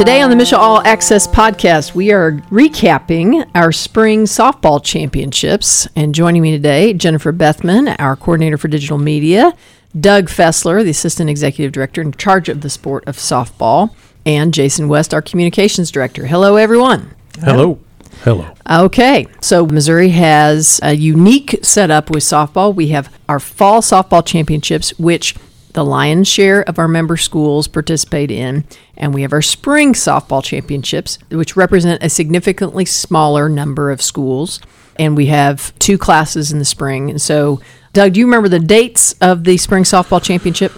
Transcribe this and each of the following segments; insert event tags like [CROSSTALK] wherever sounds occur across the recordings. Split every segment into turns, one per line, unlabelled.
Today on the MSHSAA All Access podcast, we are recapping our spring softball championships. And joining me today, Jennifer Bethman, our coordinator for digital media, Doug Fessler, the assistant executive director in charge of the sport of softball, and Jason West, our communications director. Hello, everyone.
Hello. Hello.
Okay, so Missouri has a unique setup with softball. We have our fall softball championships, which the lion's share of our member schools participate in, and we have our spring softball championships, which represent a significantly smaller number of schools. And we have two classes in the spring. And so, Doug, do you remember the dates of the spring softball championship?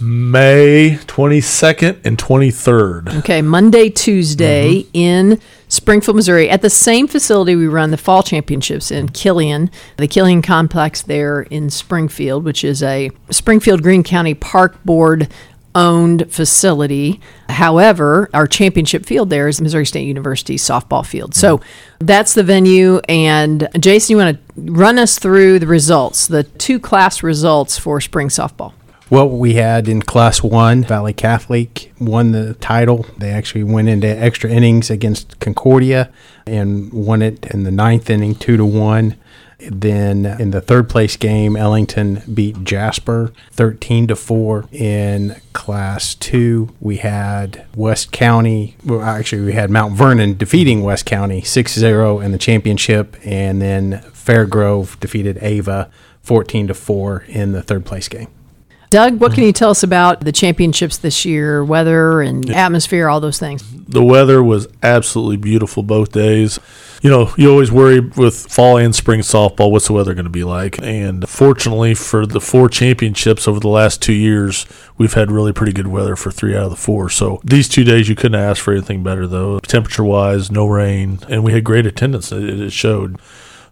May 22nd and 23rd.
Okay, Monday, Tuesday mm-hmm. in Springfield, Missouri. At the same facility, we run the fall championships in Killian, the Killian complex there in Springfield, which is a Springfield Greene County Park Board owned facility. However, our championship field there is Missouri State University softball field. So that's the venue. And Jason, you want to run us through the results, the two class results for spring softball?
Well, we had in Class 1, Valle Catholic won the title. They actually went into extra innings against Concordia and won it in the ninth inning, 2 to 1. Then in the third place game, Ellington beat Jasper 13 to 4. In class 2, we had West County, well, actually, we had Mount Vernon defeating West County 6 0 in the championship. And then Fairgrove defeated Ava 14 to 4 in the third place game.
Doug, what can you tell us about the championships this year, weather and atmosphere, all those things?
The weather was absolutely beautiful both days. You know, you always worry with fall and spring softball, what's the weather going to be like? And fortunately for the four championships over the last two years, we've had really pretty good weather for three out of the four. So these two days, you couldn't ask for anything better, though. Temperature wise, no rain, and we had great attendance. It showed.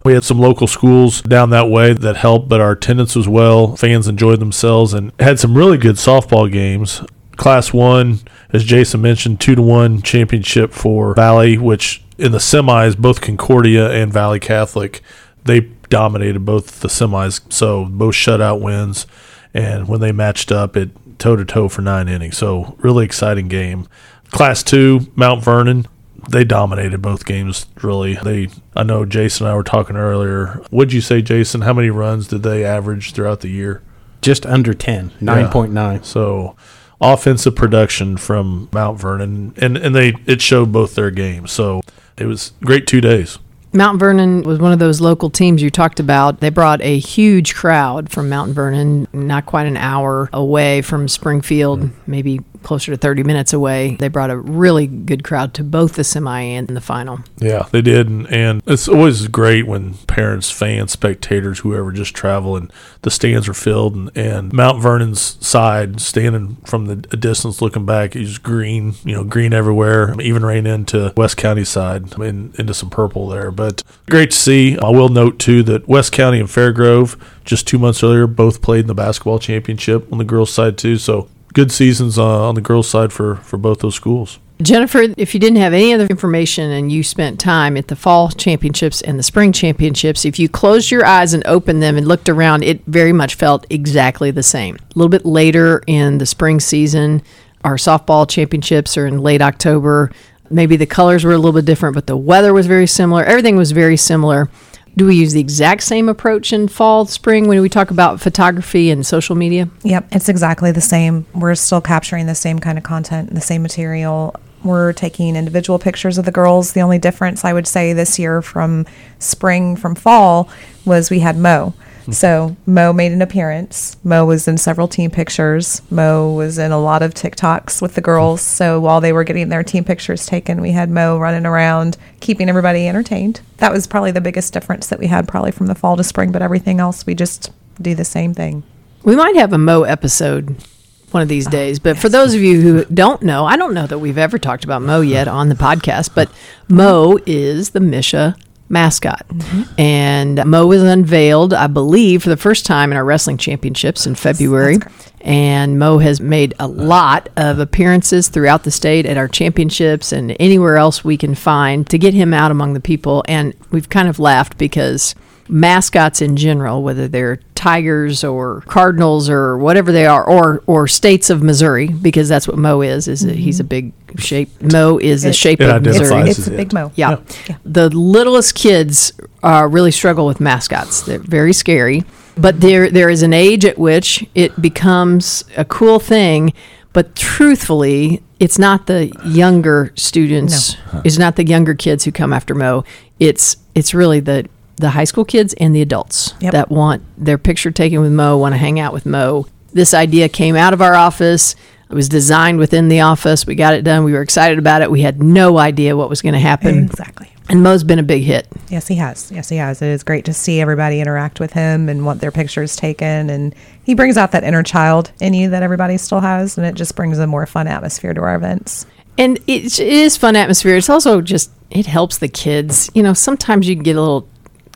We had some local schools down that way that helped, but our attendance was well. Fans enjoyed themselves and had some really good softball games. Class one, as Jason mentioned, two to one championship for Valle, which in the semis, both Concordia and Valle Catholic, they dominated both the semis. So both shutout wins, and when they matched up, it toe to toe for nine innings. So really exciting game. Class two, Mount Vernon, they dominated both games really. They i know jason and i were talking earlier. What'd you say jason? How many runs did they average throughout the year?
Just under 10 9.9
yeah. so offensive production from mount vernon and and they it showed both their games. So it was great two days.
Mount Vernon was one of those local teams you talked about. They brought a huge crowd from Mount Vernon, not quite an hour away from Springfield, mm. maybe closer to 30 minutes away. They brought a really good crowd to both the semi and the final.
Yeah, they did. And, and it's always great when parents, fans, spectators, whoever just travel and the stands are filled. And, and Mount Vernon's side, standing from the distance looking back, is green, you know, green everywhere. Even rain into West County side into some purple there. But great to see. I will note, too, that West County and Fairgrove just two months earlier both played in the basketball championship on the girls' side too. So good seasons uh, on the girls' side for, for both those schools.
Jennifer, if you didn't have any other information and you spent time at the fall championships and the spring championships, if you closed your eyes and opened them and looked around, it very much felt exactly the same. A little bit later in the spring season, our softball championships are in late October. Maybe the colors were a little bit different, but the weather was very similar. Everything was very similar. Do we use the exact same approach in fall, spring when we talk about photography and social media?
Yep, it's exactly the same. We're still capturing the same kind of content, the same material. We're taking individual pictures of the girls. The only difference I would say this year from spring from fall was we had Mo. Hmm. So Mo made an appearance. Mo was in several team pictures. Mo was in a lot of TikToks with the hmm. girls. So while they were getting their team pictures taken, we had Mo running around, keeping everybody entertained. That was probably the biggest difference that we had probably from the fall to spring, but everything else we just do the same thing.
We might have a Mo episode one of these oh, days. But for those of you who don't know, I don't know that we've ever talked about Mo yet on the podcast, but Mo is the MSHSAA mascot. Mm-hmm. And Mo was unveiled, I believe, for the first time in our wrestling championships in February. And Mo has made a lot of appearances throughout the state at our championships and anywhere else we can find to get him out among the people. And we've kind of laughed because mascots in general, whether they're Tigers or Cardinals or whatever they are, or or states of Missouri, because that's what Mo is. Is that he's a big shape. Mo is the
It-
shape
It
of Missouri.
It's
as
a
it.
big mo.
Yeah. The littlest kids uh, really struggle with mascots. They're very scary. But there, there is an age at which it becomes a cool thing. But truthfully, it's not the younger students. It's not the younger kids who come after Mo. It's it's really the the high school kids and the adults
Yep.
that want their picture taken with Mo, want to hang out with Mo. This idea came out of our office. It was designed within the office. We got it done. We were excited about it. We had no idea what was going to happen.
Exactly.
And Mo's been a big hit.
Yes, he has. Yes, he has. It is great to see everybody interact with him and want their pictures taken. And he brings out that inner child in you that everybody still has. And it just brings a more fun atmosphere to our events.
And it is fun atmosphere. It's also just it helps the kids. You know, sometimes you get a little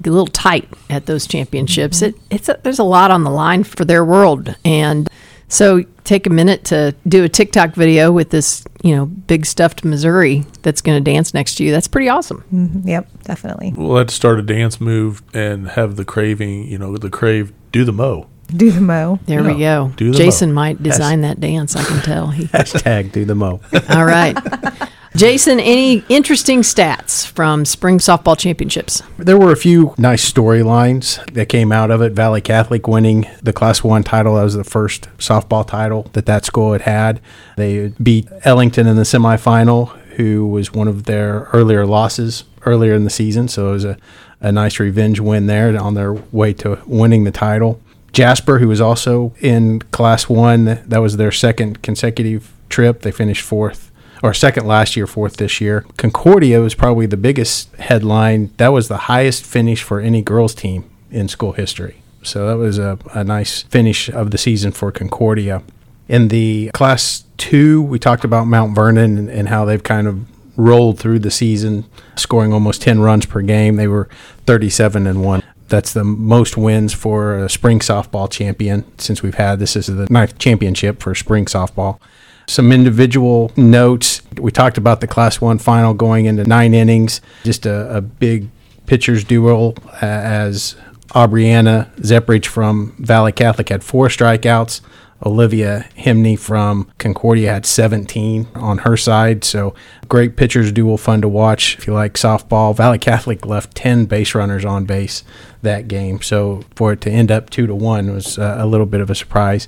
a little tight at those championships. It it's a, there's a lot on the line for their world, and so take a minute to do a TikTok video with this you know big stuffed Missouri that's going to dance next to you. That's pretty awesome.
Mhm. Yep, definitely.
We'll have to start a dance move and have the craving, you know, the crave do the mo.
Do the mo.
There we go.
do the
Jason
mo.
might design that dance. I can tell. He, [LAUGHS]
Hashtag do the mo.
all right. [LAUGHS] Jason, any interesting stats from spring softball championships?
There were a few nice storylines that came out of it. Valle Catholic winning the Class 1 title. That was the first softball title that that school had had. They beat Ellington in the semifinal, who was one of their earlier losses earlier in the season. So it was a, a nice revenge win there on their way to winning the title. Jasper, who was also in Class 1, that was their second consecutive trip. They finished fourth or second last year, fourth this year. Concordia was probably the biggest headline. That was the highest finish for any girls team in school history. So that was a, a nice finish of the season for Concordia. In the class two, we talked about Mount Vernon and, and how they've kind of rolled through the season, scoring almost 10 runs per game. They were 37 and 1. That's the most wins for a spring softball champion since we've had. This is the ninth championship for spring softball. Some individual notes. We talked about the Class 1 final going into nine innings. Just a, a big pitchers duel as Aubriana Zeprich from Valle Catholic had four strikeouts. Olivia Himney from Concordia had 17 on her side. So great pitchers duel, fun to watch if you like softball. Valle Catholic left 10 base runners on base that game. So for it to end up two to one was uh, a little bit of a surprise.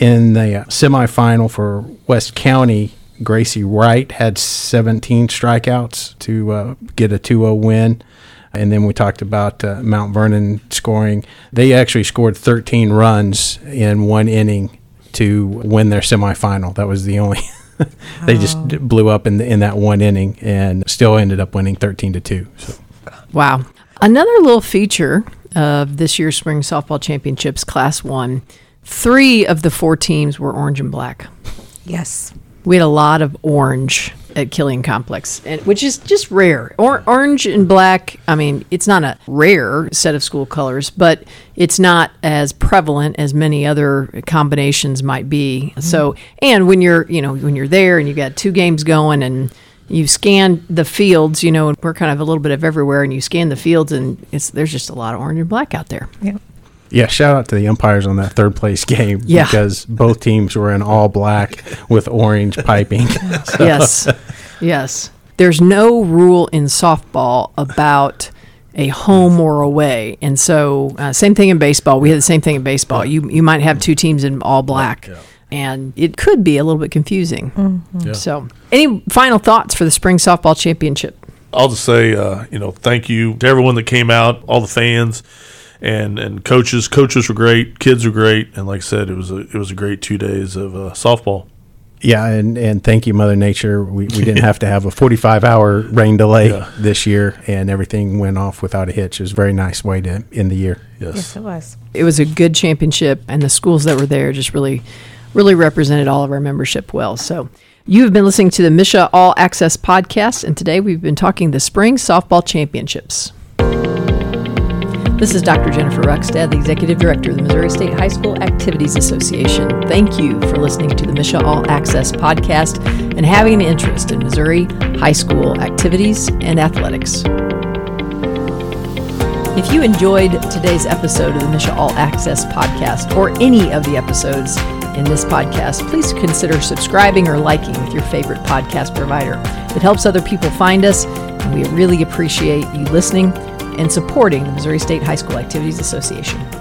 In the semifinal for West County, Gracie Wright had 17 strikeouts to uh, get a 2 0 win. And then we talked about uh, Mount Vernon scoring. They actually scored 13 runs in one inning to win their semifinal. That was the only. [LAUGHS] they just oh. blew up in the, in that one inning and still ended up winning 13 to 2. So
Wow. Another little feature of this year's spring softball championships, Class 1, three of the four teams were orange and black.
Yes.
We had a lot of orange at Killian Complex, and, which is just rare. Or, orange and black, I mean, it's not a rare set of school colors, but it's not as prevalent as many other combinations might be. Mm-hmm. So, and when you're, you know, when you're there and you got two games going and you scan the fields, you know, and we're kind of a little bit of everywhere, and you scan the fields, and it's there's just a lot of orange and black out there.
Yep.
Yeah, shout out to the umpires on that third place [LAUGHS] game
Yeah.
because both teams were in all black with orange piping. [LAUGHS] [LAUGHS]
yes, yes. There's no rule in softball about a home or away, and so uh, same thing in baseball. We had the same thing in baseball. You you might have two teams in all black, and it could be a little bit confusing.
Yeah.
So, any final thoughts for the spring softball championship?
I'll just say, uh, you know, thank you to everyone that came out, all the fans, and and coaches. Coaches were great, kids were great, and like I said, it was a it was a great two days of uh, softball.
Yeah, and, and thank you, Mother Nature. We, we didn't [LAUGHS] have to have a 45 hour rain delay
Yeah.
this year, and everything went off without a hitch. It was a very nice way to end the year.
Yes.
Yes, it was.
It was a good championship, and the schools that were there just really, really represented all of our membership well. So. You have been listening to the MSHSAA All Access podcast, and today we've been talking the Spring Softball Championships. This is Dr. Jennifer Ruckstad, the Executive Director of the Missouri State High School Activities Association. Thank you for listening to the MSHSAA All Access podcast and having an interest in Missouri high school activities and athletics. If you enjoyed today's episode of the MSHSAA All Access podcast or any of the episodes in this podcast, please consider subscribing or liking with your favorite podcast provider. It helps other people find us, and we really appreciate you listening and supporting the Missouri State High School Activities Association.